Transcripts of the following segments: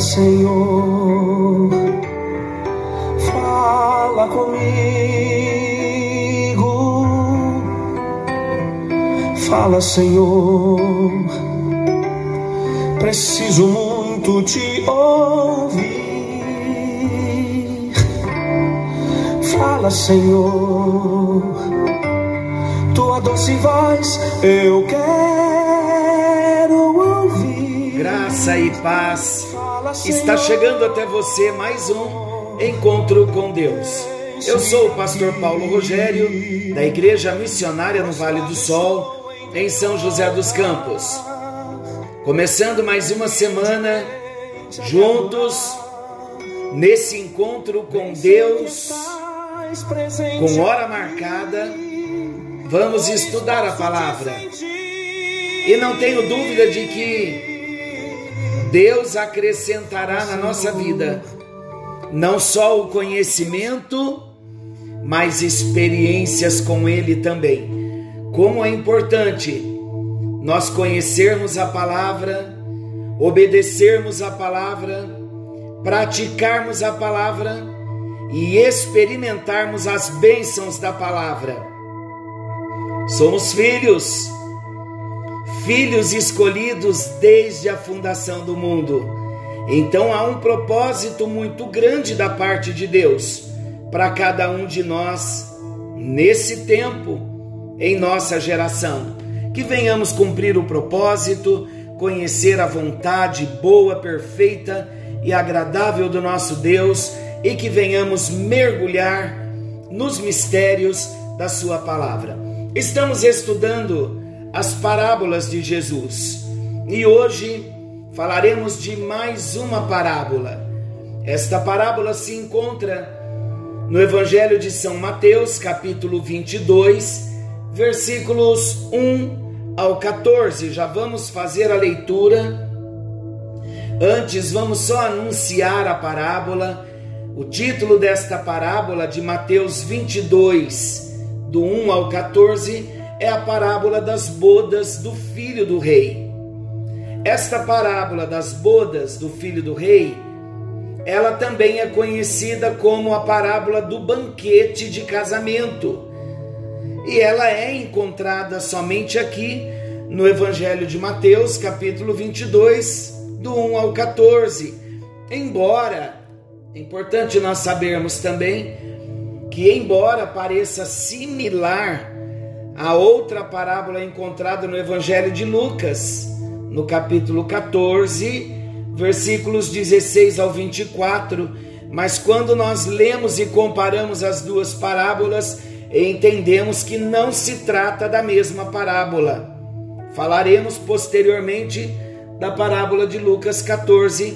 Senhor, fala comigo. Fala, Senhor, preciso muito te ouvir. Fala, Senhor, tua doce voz eu quero ouvir. Graça e paz Está chegando até você mais um encontro com Deus. Eu sou o pastor Paulo Rogério, da Igreja Missionária no Vale do Sol, em São José dos Campos. Começando mais uma semana juntos nesse encontro com Deus, com hora marcada, vamos estudar a palavra. E não tenho dúvida de que Deus acrescentará na nossa vida não só o conhecimento, mas experiências com Ele também. Como é importante nós conhecermos a palavra, obedecermos a palavra, praticarmos a palavra e experimentarmos as bênçãos da palavra. Somos filhos filhos escolhidos desde a fundação do mundo. Então há um propósito muito grande da parte de Deus para cada um de nós nesse tempo, em nossa geração. Que venhamos cumprir o propósito, conhecer a vontade boa, perfeita e agradável do nosso Deus e que venhamos mergulhar nos mistérios da Sua palavra. Estamos estudando as parábolas de Jesus. E hoje falaremos de mais uma parábola. Esta parábola se encontra no Evangelho de São Mateus, capítulo 22, versículos 1 ao 14. Já vamos fazer a leitura. Antes, vamos só anunciar a parábola. O título desta parábola de Mateus 22, do 1 ao 14, é a parábola das bodas do filho do rei. Esta parábola das bodas do filho do rei, ela também é conhecida como a parábola do banquete de casamento. E ela é encontrada somente aqui no Evangelho de Mateus, capítulo 22, do 1 ao 14. Embora, é importante nós sabermos também que, embora pareça similar a outra parábola encontrada no Evangelho de Lucas, no capítulo 14, versículos 16 ao 24. Mas quando nós lemos e comparamos as duas parábolas, entendemos que não se trata da mesma parábola. Falaremos posteriormente da parábola de Lucas 14,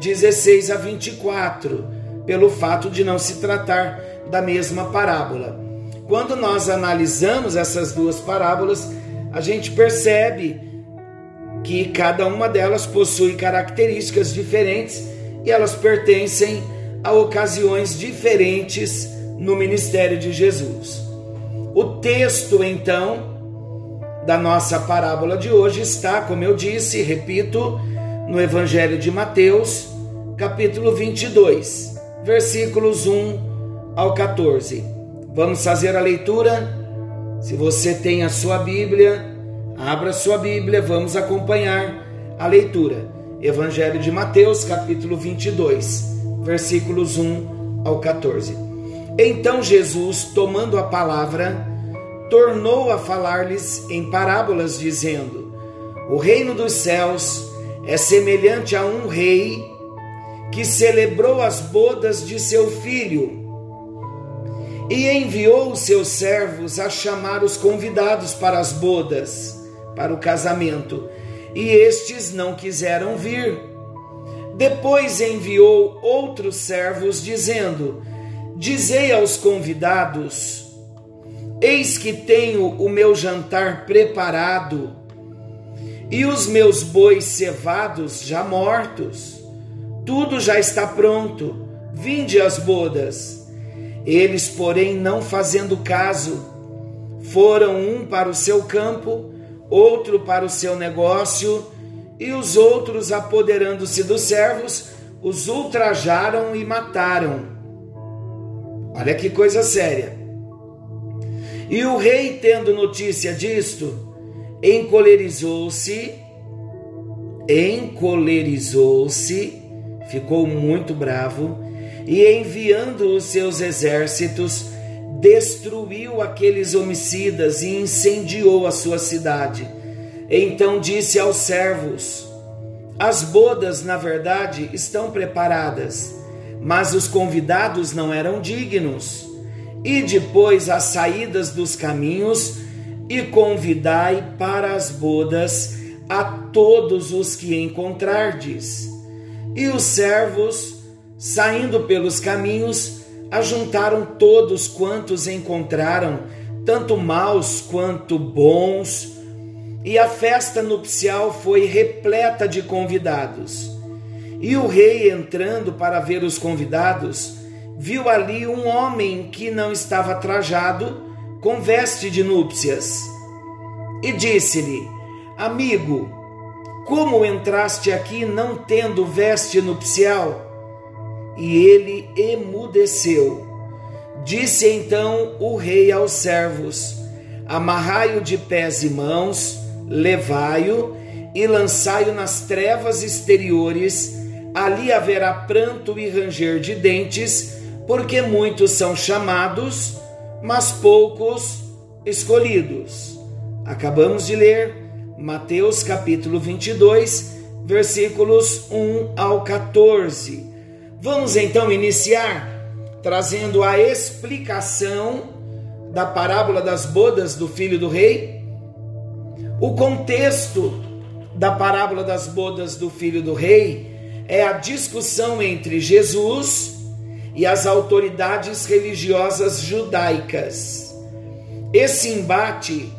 16 a 24, pelo fato de não se tratar da mesma parábola. Quando nós analisamos essas duas parábolas, a gente percebe que cada uma delas possui características diferentes e elas pertencem a ocasiões diferentes no ministério de Jesus. O texto, então, da nossa parábola de hoje está, como eu disse, repito, no Evangelho de Mateus, capítulo 22, versículos 1 ao 14. Vamos fazer a leitura? Se você tem a sua Bíblia, abra sua Bíblia, vamos acompanhar a leitura. Evangelho de Mateus, capítulo 22, versículos 1 ao 14. Então Jesus, tomando a palavra, tornou a falar-lhes em parábolas, dizendo: O reino dos céus é semelhante a um rei que celebrou as bodas de seu filho e enviou os seus servos a chamar os convidados para as bodas, para o casamento, e estes não quiseram vir. Depois enviou outros servos, dizendo: Dizei aos convidados: Eis que tenho o meu jantar preparado, e os meus bois cevados já mortos. Tudo já está pronto. Vinde às bodas. Eles, porém, não fazendo caso, foram um para o seu campo, outro para o seu negócio, e os outros, apoderando-se dos servos, os ultrajaram e mataram. Olha que coisa séria. E o rei, tendo notícia disto, encolerizou-se, encolerizou-se, ficou muito bravo, e enviando os seus exércitos, destruiu aqueles homicidas e incendiou a sua cidade. Então disse aos servos: As bodas, na verdade, estão preparadas, mas os convidados não eram dignos. E depois as saídas dos caminhos, e convidai para as bodas a todos os que encontrardes. E os servos, saindo pelos caminhos, ajuntaram todos quantos encontraram, tanto maus quanto bons, e a festa nupcial foi repleta de convidados. E o rei, entrando para ver os convidados, viu ali um homem que não estava trajado, com veste de núpcias, e disse-lhe: Amigo, como entraste aqui não tendo veste nupcial? E ele emudeceu. Disse então o rei aos servos: Amarrai-o de pés e mãos, levai-o e lançai-o nas trevas exteriores. Ali haverá pranto e ranger de dentes, porque muitos são chamados, mas poucos escolhidos. Acabamos de ler Mateus capítulo 22, versículos 1 ao 14. Vamos então iniciar trazendo a explicação da parábola das bodas do filho do rei. O contexto da parábola das bodas do filho do rei é a discussão entre Jesus e as autoridades religiosas judaicas. Esse embate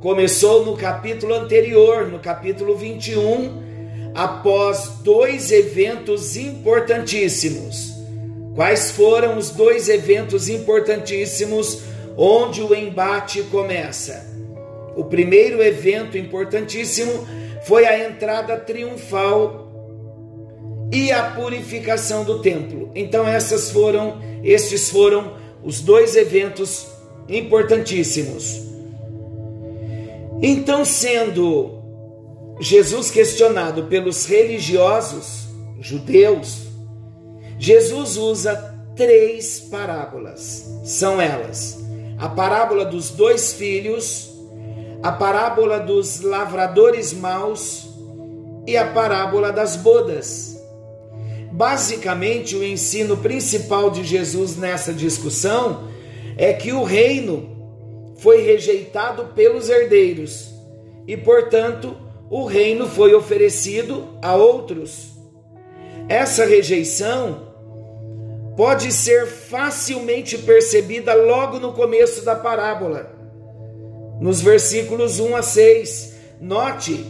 começou no capítulo anterior, no capítulo 21, após dois eventos importantíssimos. Quais foram os dois eventos importantíssimos onde o embate começa? O primeiro evento importantíssimo foi a entrada triunfal e a purificação do templo. Então essas foram, estes foram os dois eventos importantíssimos. Então, sendo Jesus questionado pelos religiosos judeus, Jesus usa três parábolas. São elas: a parábola dos dois filhos, a parábola dos lavradores maus e a parábola das bodas. Basicamente, o ensino principal de Jesus nessa discussão é que o reino foi rejeitado pelos herdeiros e, portanto, o reino foi oferecido a outros. Essa rejeição pode ser facilmente percebida logo no começo da parábola, nos versículos 1 a 6. Note,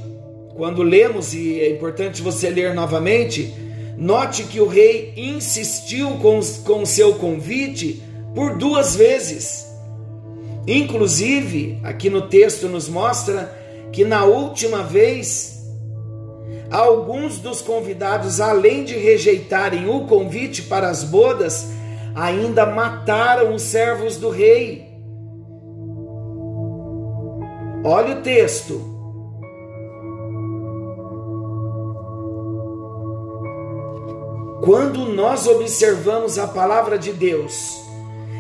quando lemos, e é importante você ler novamente, note que o rei insistiu com, com seu convite por duas vezes. Inclusive, aqui no texto nos mostra que na última vez, alguns dos convidados, além de rejeitarem o convite para as bodas, ainda mataram os servos do rei. Olha o texto. Quando nós observamos a palavra de Deus,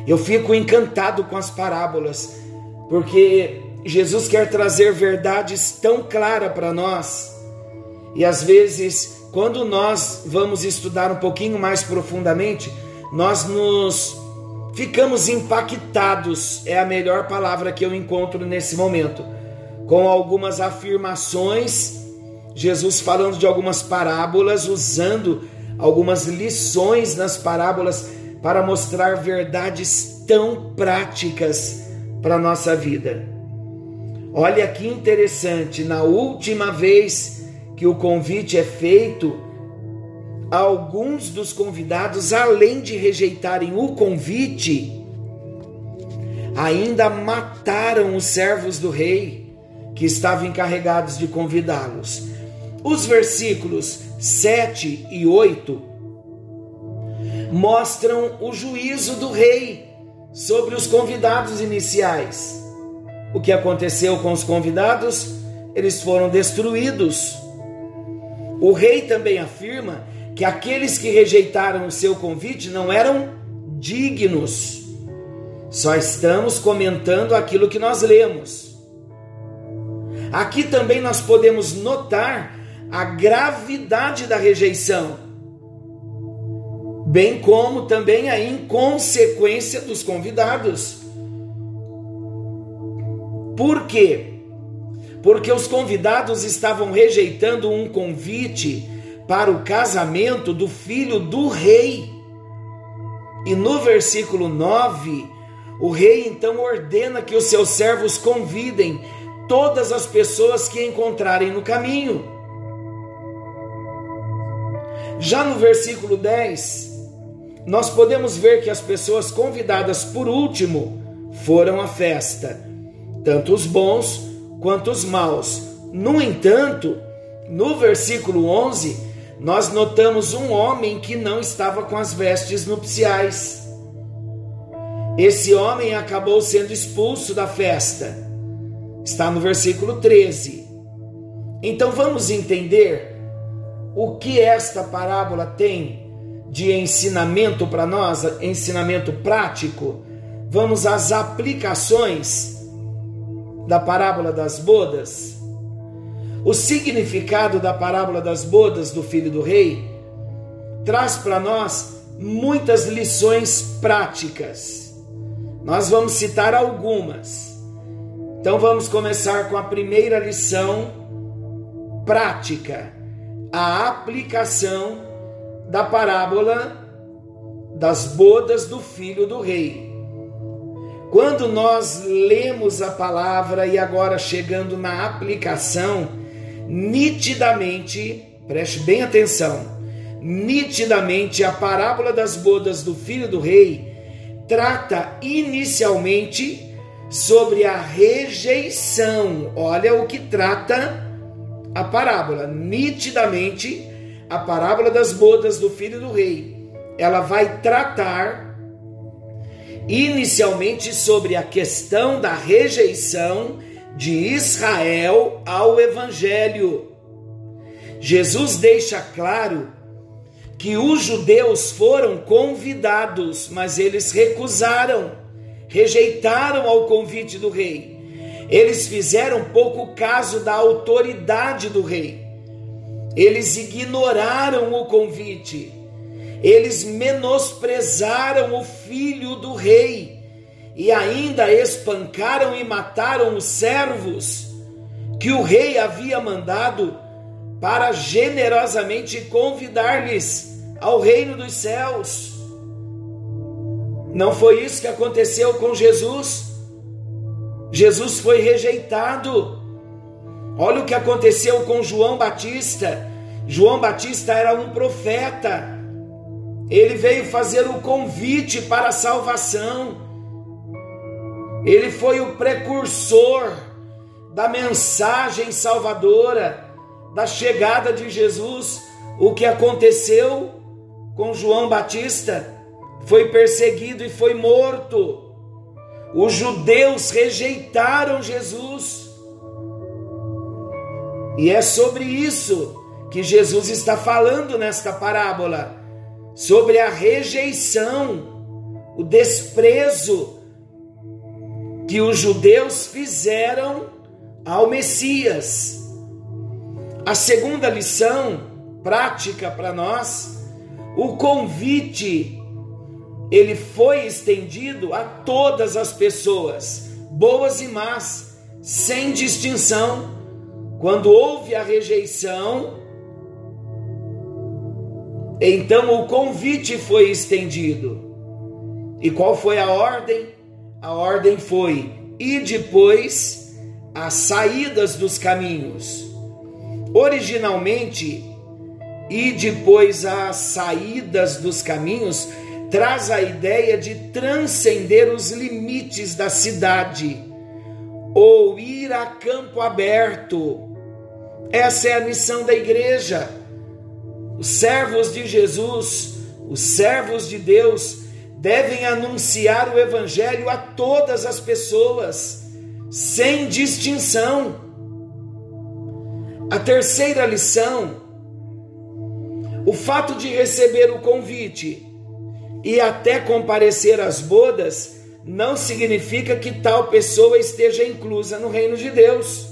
eu fico encantado com as parábolas, porque Jesus quer trazer verdades tão claras para nós. E às vezes, quando nós vamos estudar um pouquinho mais profundamente, nós nos ficamos impactados, é a melhor palavra que eu encontro nesse momento, com algumas afirmações, Jesus falando de algumas parábolas, usando algumas lições nas parábolas para mostrar verdades tão práticas para a nossa vida. Olha que interessante, na última vez que o convite é feito, alguns dos convidados, além de rejeitarem o convite, ainda mataram os servos do rei que estavam encarregados de convidá-los. Os versículos 7 e 8 mostram o juízo do rei sobre os convidados iniciais. O que aconteceu com os convidados? Eles foram destruídos. O rei também afirma que aqueles que rejeitaram o seu convite não eram dignos. Só estamos comentando aquilo que nós lemos. Aqui também nós podemos notar a gravidade da rejeição, bem como também a inconsequência dos convidados. Por quê? Porque os convidados estavam rejeitando um convite para o casamento do filho do rei. E no versículo 9, o rei então ordena que os seus servos convidem todas as pessoas que encontrarem no caminho. Já no versículo 10, nós podemos ver que as pessoas convidadas por último foram à festa, tanto os bons quanto os maus. No entanto, no versículo 11, nós notamos um homem que não estava com as vestes nupciais. Esse homem acabou sendo expulso da festa. Está no versículo 13. Então vamos entender o que esta parábola tem de ensinamento para nós, ensinamento prático. Vamos às aplicações da parábola das bodas. O significado da parábola das bodas do filho do rei traz para nós muitas lições práticas. Nós vamos citar algumas. Então vamos começar com a primeira lição prática, a aplicação da parábola das bodas do filho do rei. Quando nós lemos a palavra e agora chegando na aplicação, nitidamente, preste bem atenção, nitidamente a parábola das bodas do filho do rei trata inicialmente sobre a rejeição. Olha o que trata a parábola, nitidamente a parábola das bodas do filho do rei. Ela vai tratar inicialmente sobre a questão da rejeição de Israel ao Evangelho. Jesus deixa claro que os judeus foram convidados, mas eles recusaram, rejeitaram ao convite do rei. Eles fizeram pouco caso da autoridade do rei. Eles ignoraram o convite. Eles menosprezaram o filho do rei e ainda espancaram e mataram os servos que o rei havia mandado para generosamente convidar-lhes ao reino dos céus. Não foi isso que aconteceu com Jesus? Jesus foi rejeitado. Olha o que aconteceu com João Batista. João Batista era um profeta. Ele veio fazer o convite para a salvação. Ele foi o precursor da mensagem salvadora, da chegada de Jesus. O que aconteceu com João Batista? Foi perseguido e foi morto. Os judeus rejeitaram Jesus. E é sobre isso que Jesus está falando nesta parábola, sobre a rejeição, o desprezo que os judeus fizeram ao Messias. A segunda lição prática para nós, o convite ele foi estendido a todas as pessoas, boas e más, sem distinção. Quando houve a rejeição, então o convite foi estendido. E qual foi a ordem? a ordem foi: e depois as saídas dos caminhos. Originalmente, e depois as saídas dos caminhos traz a ideia de transcender os limites da cidade ou ir a campo aberto. Essa é a missão da igreja. Os servos de Jesus, os servos de Deus, devem anunciar o Evangelho a todas as pessoas, sem distinção. A terceira lição: o fato de receber o convite e até comparecer às bodas não significa que tal pessoa esteja inclusa no reino de Deus.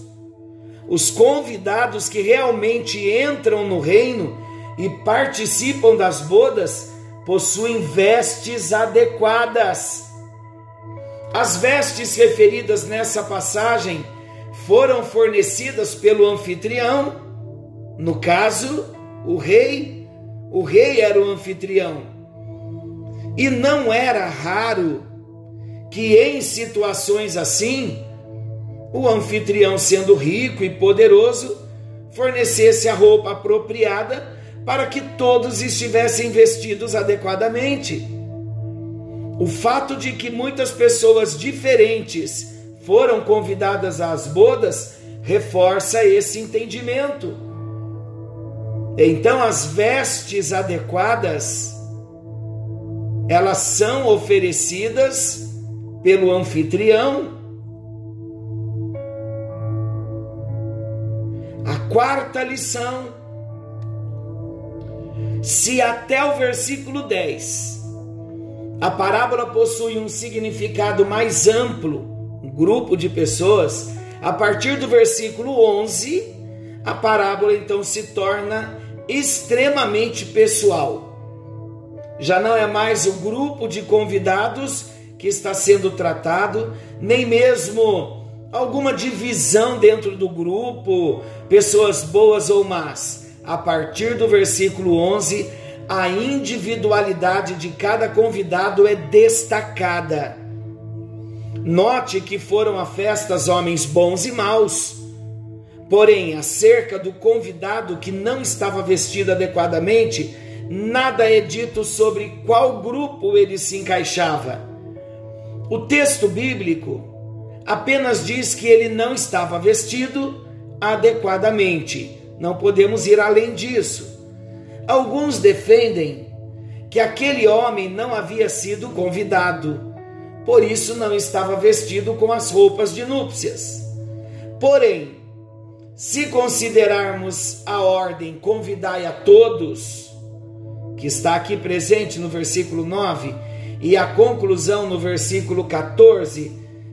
Os convidados que realmente entram no reino e participam das bodas possuem vestes adequadas. As vestes referidas nessa passagem foram fornecidas pelo anfitrião, no caso, o rei. O rei era o anfitrião. E não era raro que em situações assim, o anfitrião, sendo rico e poderoso, fornecesse a roupa apropriada para que todos estivessem vestidos adequadamente. O fato de que muitas pessoas diferentes foram convidadas às bodas reforça esse entendimento. Então, as vestes adequadas elas são oferecidas pelo anfitrião. A quarta lição se até o versículo 10 a parábola possui um significado mais amplo, um grupo de pessoas, a partir do versículo 11, a parábola então se torna extremamente pessoal. Já não é mais o grupo de convidados que está sendo tratado, nem mesmo alguma divisão dentro do grupo, pessoas boas ou más a partir do versículo 11, a individualidade de cada convidado é destacada. Note que foram a festas homens bons e maus. Porém, acerca do convidado que não estava vestido adequadamente, nada é dito sobre qual grupo ele se encaixava. O texto bíblico apenas diz que ele não estava vestido adequadamente não podemos ir além disso. Alguns defendem que aquele homem não havia sido convidado, por isso não estava vestido com as roupas de núpcias. Porém, se considerarmos a ordem convidai a todos, que está aqui presente no versículo 9, e a conclusão no versículo 14,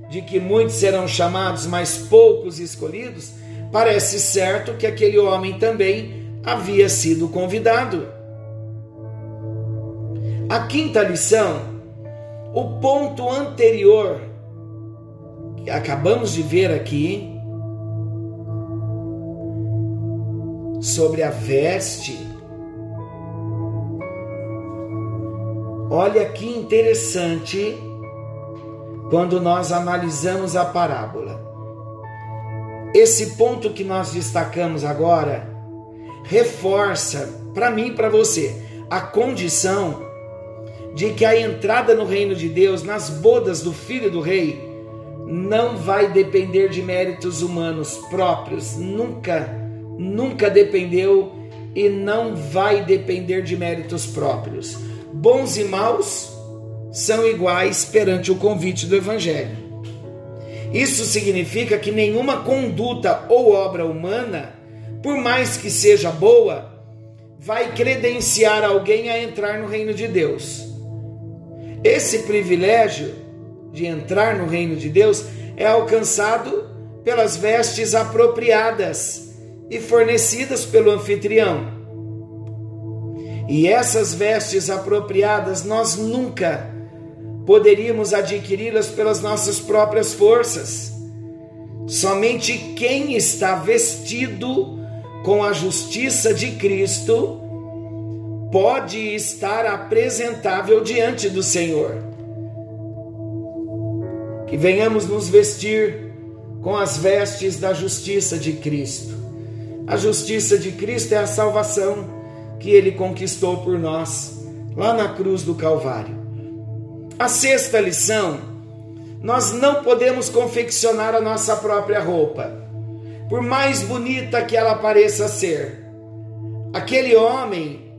de que muitos serão chamados, mas poucos escolhidos, parece certo que aquele homem também havia sido convidado. A quinta lição, o ponto anterior que acabamos de ver aqui, sobre a veste. Olha que interessante quando nós analisamos a parábola. Esse ponto que nós destacamos agora reforça para mim e para você a condição de que a entrada no reino de Deus, nas bodas do filho do rei, não vai depender de méritos humanos próprios, nunca, nunca dependeu e não vai depender de méritos próprios. Bons e maus são iguais perante o convite do evangelho. Isso significa que nenhuma conduta ou obra humana, por mais que seja boa, vai credenciar alguém a entrar no reino de Deus. Esse privilégio de entrar no reino de Deus é alcançado pelas vestes apropriadas e fornecidas pelo anfitrião. E essas vestes apropriadas nós nunca poderíamos adquiri-las pelas nossas próprias forças. Somente quem está vestido com a justiça de Cristo pode estar apresentável diante do Senhor. Que venhamos nos vestir com as vestes da justiça de Cristo. A justiça de Cristo é a salvação que ele conquistou por nós lá na cruz do Calvário. A sexta lição: nós não podemos confeccionar a nossa própria roupa. por mais bonita que ela pareça ser. Aquele homem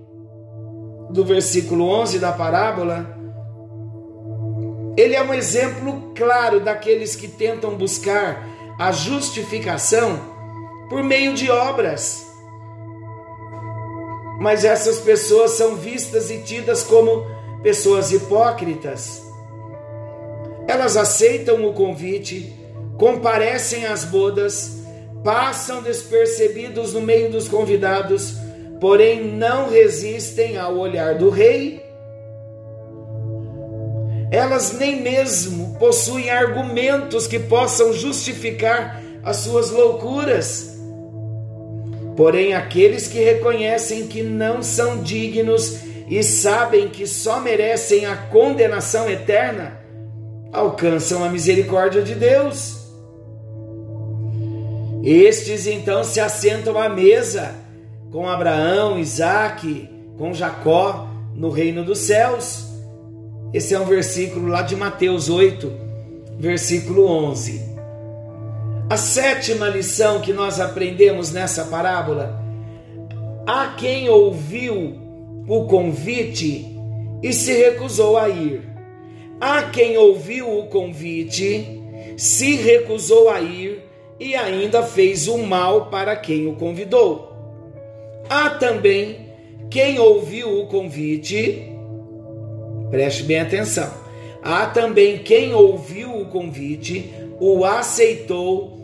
do versículo 11 da parábola, ele é um exemplo claro daqueles que tentam buscar a justificação por meio de obras. Mas essas pessoas são vistas e tidas como pessoas hipócritas. Elas aceitam o convite, comparecem às bodas, passam despercebidos no meio dos convidados, porém não resistem ao olhar do rei. Elas nem mesmo possuem argumentos que possam justificar as suas loucuras. Porém, aqueles que reconhecem que não são dignos e sabem que só merecem a condenação eterna, alcançam a misericórdia de Deus. Estes então se assentam à mesa com Abraão, Isaque, com Jacó no reino dos céus. Esse é um versículo lá de Mateus 8, versículo 11. A sétima lição que nós aprendemos nessa parábola: há quem ouviu o convite e se recusou a ir. Há quem ouviu o convite, se recusou a ir e ainda fez o mal para quem o convidou. Há também quem ouviu o convite, preste bem atenção. Há também quem ouviu o convite, o aceitou,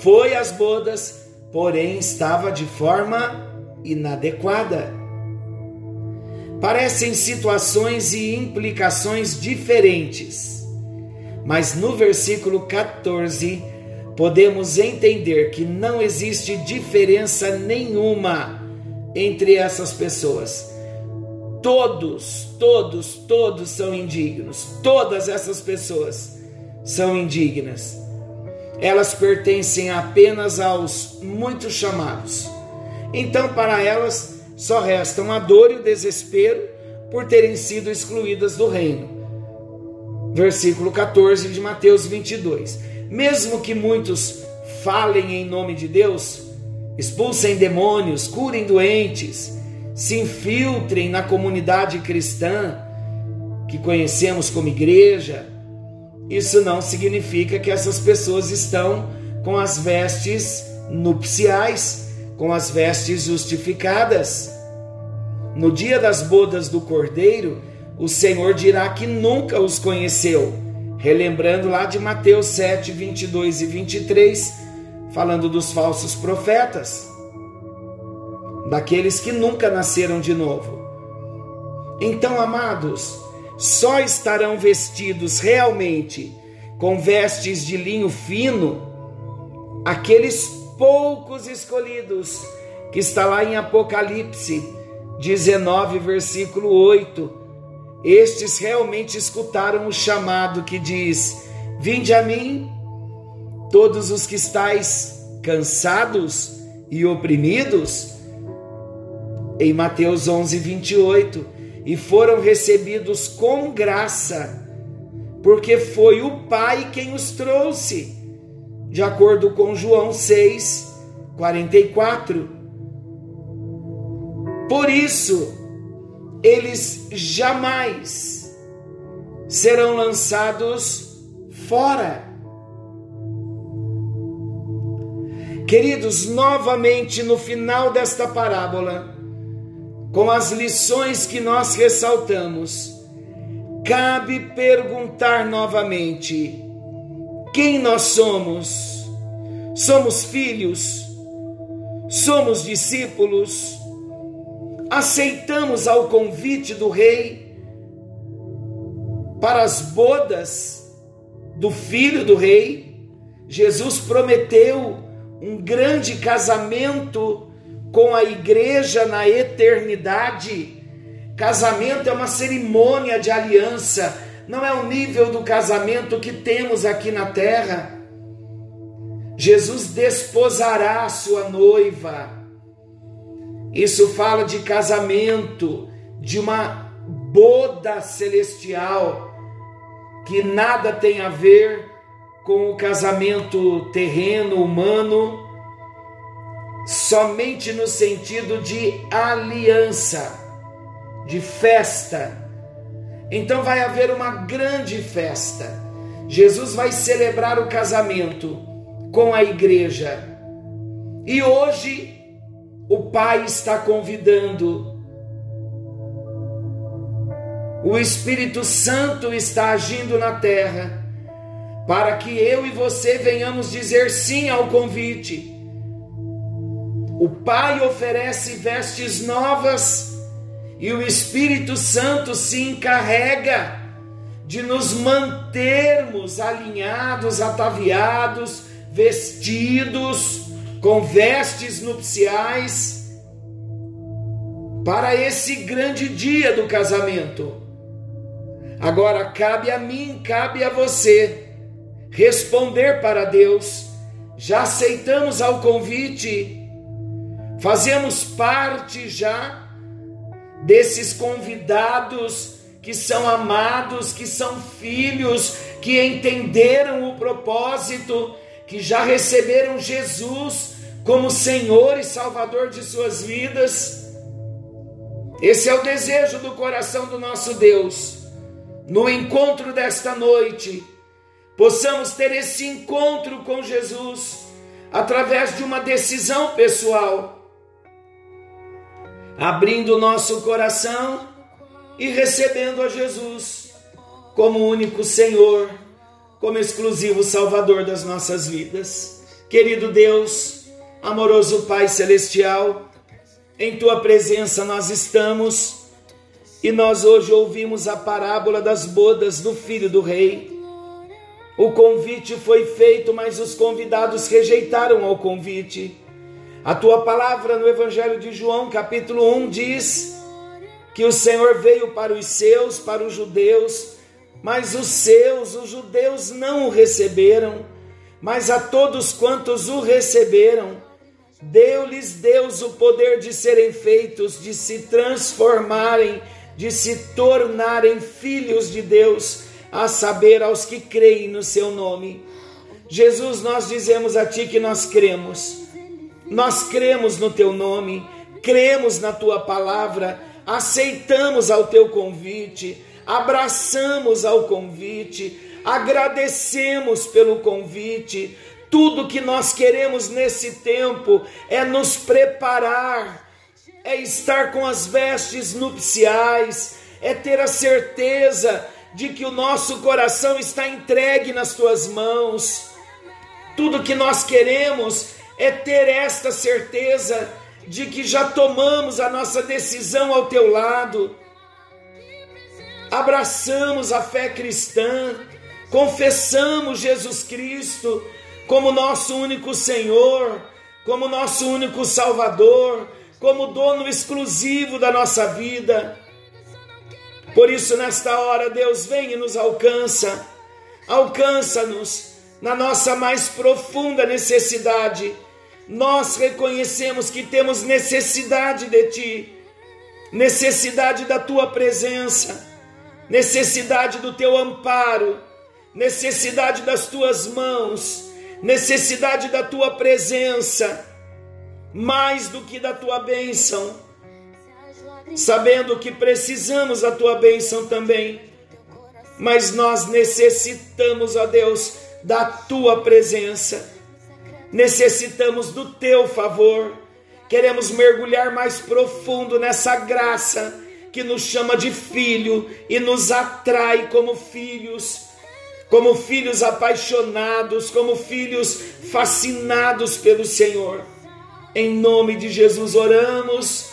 foi às bodas, porém estava de forma inadequada. Parecem situações e implicações diferentes, mas no versículo 14 podemos entender que não existe diferença nenhuma entre essas pessoas. Todos, todos, todos são indignos. Todas essas pessoas são indignas. Elas pertencem apenas aos muitos chamados. Então, para elas, só restam a dor e o desespero por terem sido excluídas do reino. Versículo 14 de Mateus 22. Mesmo que muitos falem em nome de Deus, expulsem demônios, curem doentes, se infiltrem na comunidade cristã que conhecemos como igreja, isso não significa que essas pessoas estão com as vestes nupciais com as vestes justificadas. No dia das bodas do cordeiro, o Senhor dirá que nunca os conheceu, relembrando lá de Mateus 7, 22 e 23, falando dos falsos profetas, daqueles que nunca nasceram de novo. Então, amados, só estarão vestidos realmente com vestes de linho fino aqueles poucos escolhidos, que está lá em Apocalipse 19, versículo 8. Estes realmente escutaram o chamado que diz: Vinde a mim, todos os que estáis cansados e oprimidos. Em Mateus 11, 28. E foram recebidos com graça, porque foi o Pai quem os trouxe de acordo com João 6, 44. Por isso, eles jamais serão lançados fora. Queridos, novamente no final desta parábola, com as lições que nós ressaltamos, cabe perguntar novamente: quem nós somos. Somos filhos, somos discípulos, aceitamos ao convite do Rei para as bodas do filho do Rei. Jesus prometeu um grande casamento com a igreja na eternidade. Casamento é uma cerimônia de aliança não é o nível do casamento que temos aqui na terra. Jesus desposará a sua noiva. Isso fala de casamento, de uma boda celestial, que nada tem a ver com o casamento terreno, humano, somente no sentido de aliança, de festa. Então vai haver uma grande festa. Jesus vai celebrar o casamento com a igreja. E hoje o Pai está convidando o Espírito Santo está agindo na terra para que eu e você venhamos dizer sim ao convite. O Pai oferece vestes novas e o Espírito Santo se encarrega de nos mantermos alinhados, ataviados, vestidos com vestes nupciais para esse grande dia do casamento. Agora cabe a mim, cabe a você responder para Deus. Já aceitamos ao convite, fazemos parte já desses convidados que são amados, que são filhos, que entenderam o propósito, que já receberam Jesus como Senhor e Salvador de suas vidas. Esse é o desejo do coração do nosso Deus no encontro desta noite, possamos ter esse encontro com Jesus através de uma decisão pessoal, abrindo o nosso coração e recebendo a Jesus como único Senhor, como exclusivo Salvador das nossas vidas. Querido Deus, amoroso Pai Celestial, em tua presença nós estamos e nós hoje ouvimos a parábola das bodas do filho do rei. O convite foi feito, mas os convidados rejeitaram o convite. A tua palavra no Evangelho de João, capítulo 1, diz que o Senhor veio para os seus, para os judeus, mas os seus, os judeus, não o receberam. Mas a todos quantos o receberam, deu-lhes Deus o poder de serem feitos, de se transformarem de se tornarem filhos de Deus, a saber, aos que creem no seu nome. Jesus, nós dizemos a Ti que nós cremos, nós cremos no Teu nome, cremos na Tua palavra, aceitamos ao Teu convite, abraçamos ao convite, agradecemos pelo convite. Tudo que nós queremos nesse tempo é nos preparar é estar com as vestes nupciais, é ter a certeza de que o nosso coração está entregue nas tuas mãos. Tudo que nós queremos é ter esta certeza de que já tomamos a nossa decisão ao teu lado. Abraçamos a fé cristã, confessamos Jesus Cristo como nosso único Senhor, como nosso único Salvador como dono exclusivo da nossa vida. Por isso, nesta hora, Deus vem e nos alcança, alcança-nos na nossa mais profunda necessidade. Nós reconhecemos que temos necessidade de Ti, necessidade da Tua presença, necessidade do Teu amparo, necessidade das Tuas mãos, necessidade da Tua presença mais do que da tua bênção, sabendo que precisamos da tua bênção também, mas nós necessitamos, ó Deus, da tua presença, necessitamos do teu favor, queremos mergulhar mais profundo nessa graça que nos chama de filho e nos atrai como filhos como filhos apaixonados, como filhos fascinados pelo Senhor. Em nome de Jesus oramos,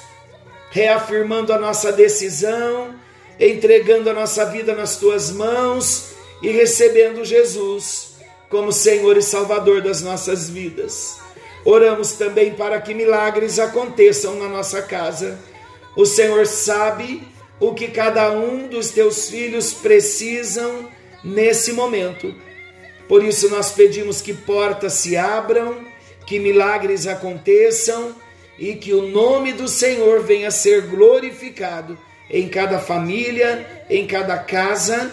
reafirmando a nossa decisão, entregando a nossa vida nas tuas mãos e recebendo Jesus como Senhor e Salvador das nossas vidas. Oramos também para que milagres aconteçam na nossa casa. O Senhor sabe o que cada um dos teus filhos precisam nesse momento. Por isso nós pedimos que portas se abram que milagres aconteçam e que o nome do Senhor venha ser glorificado em cada família, em cada casa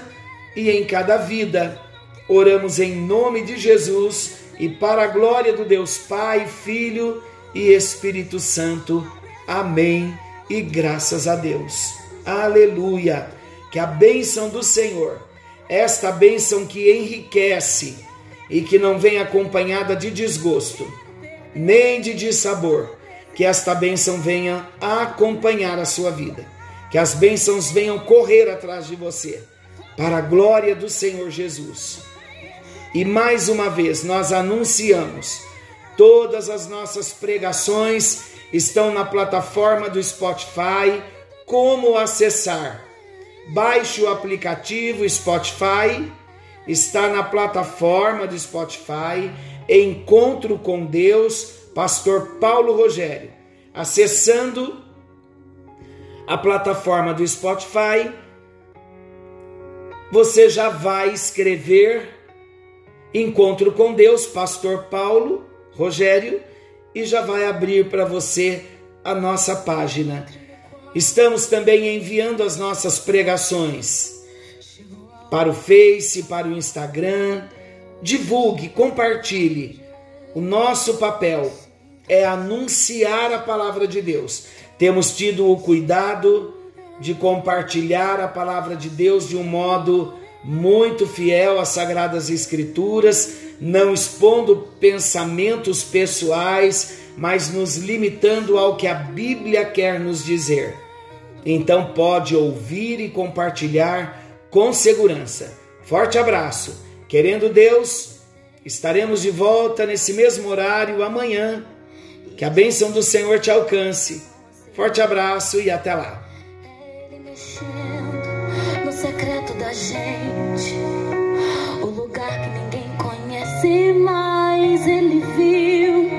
e em cada vida. Oramos em nome de Jesus e para a glória do Deus Pai, Filho e Espírito Santo. Amém. E graças a Deus. Aleluia. Que a bênção do Senhor, esta bênção que enriquece e que não vem acompanhada de desgosto, nem de dissabor, que esta bênção venha acompanhar a sua vida. Que as bênçãos venham correr atrás de você, para a glória do Senhor Jesus. E mais uma vez nós anunciamos Todas as nossas pregações estão na plataforma do Spotify. Como acessar? Baixe o aplicativo Spotify, está na plataforma do Spotify. Encontro com Deus, Pastor Paulo Rogério. Acessando a plataforma do Spotify, você já vai escrever Encontro com Deus, Pastor Paulo Rogério e já vai abrir para você a nossa página. Estamos também enviando as nossas pregações para o Face, para o Instagram. Divulgue, compartilhe. O nosso papel é anunciar a palavra de Deus. Temos tido o cuidado de compartilhar a palavra de Deus de um modo muito fiel às Sagradas Escrituras não expondo pensamentos pessoais, mas nos limitando ao que a Bíblia quer nos dizer. Então pode ouvir e compartilhar com segurança. Forte abraço. Querendo Deus, estaremos de volta nesse mesmo horário amanhã. Que a bênção do Senhor te alcance. Forte abraço e até lá. no secreto da gente, o lugar que ninguém conhece, ele.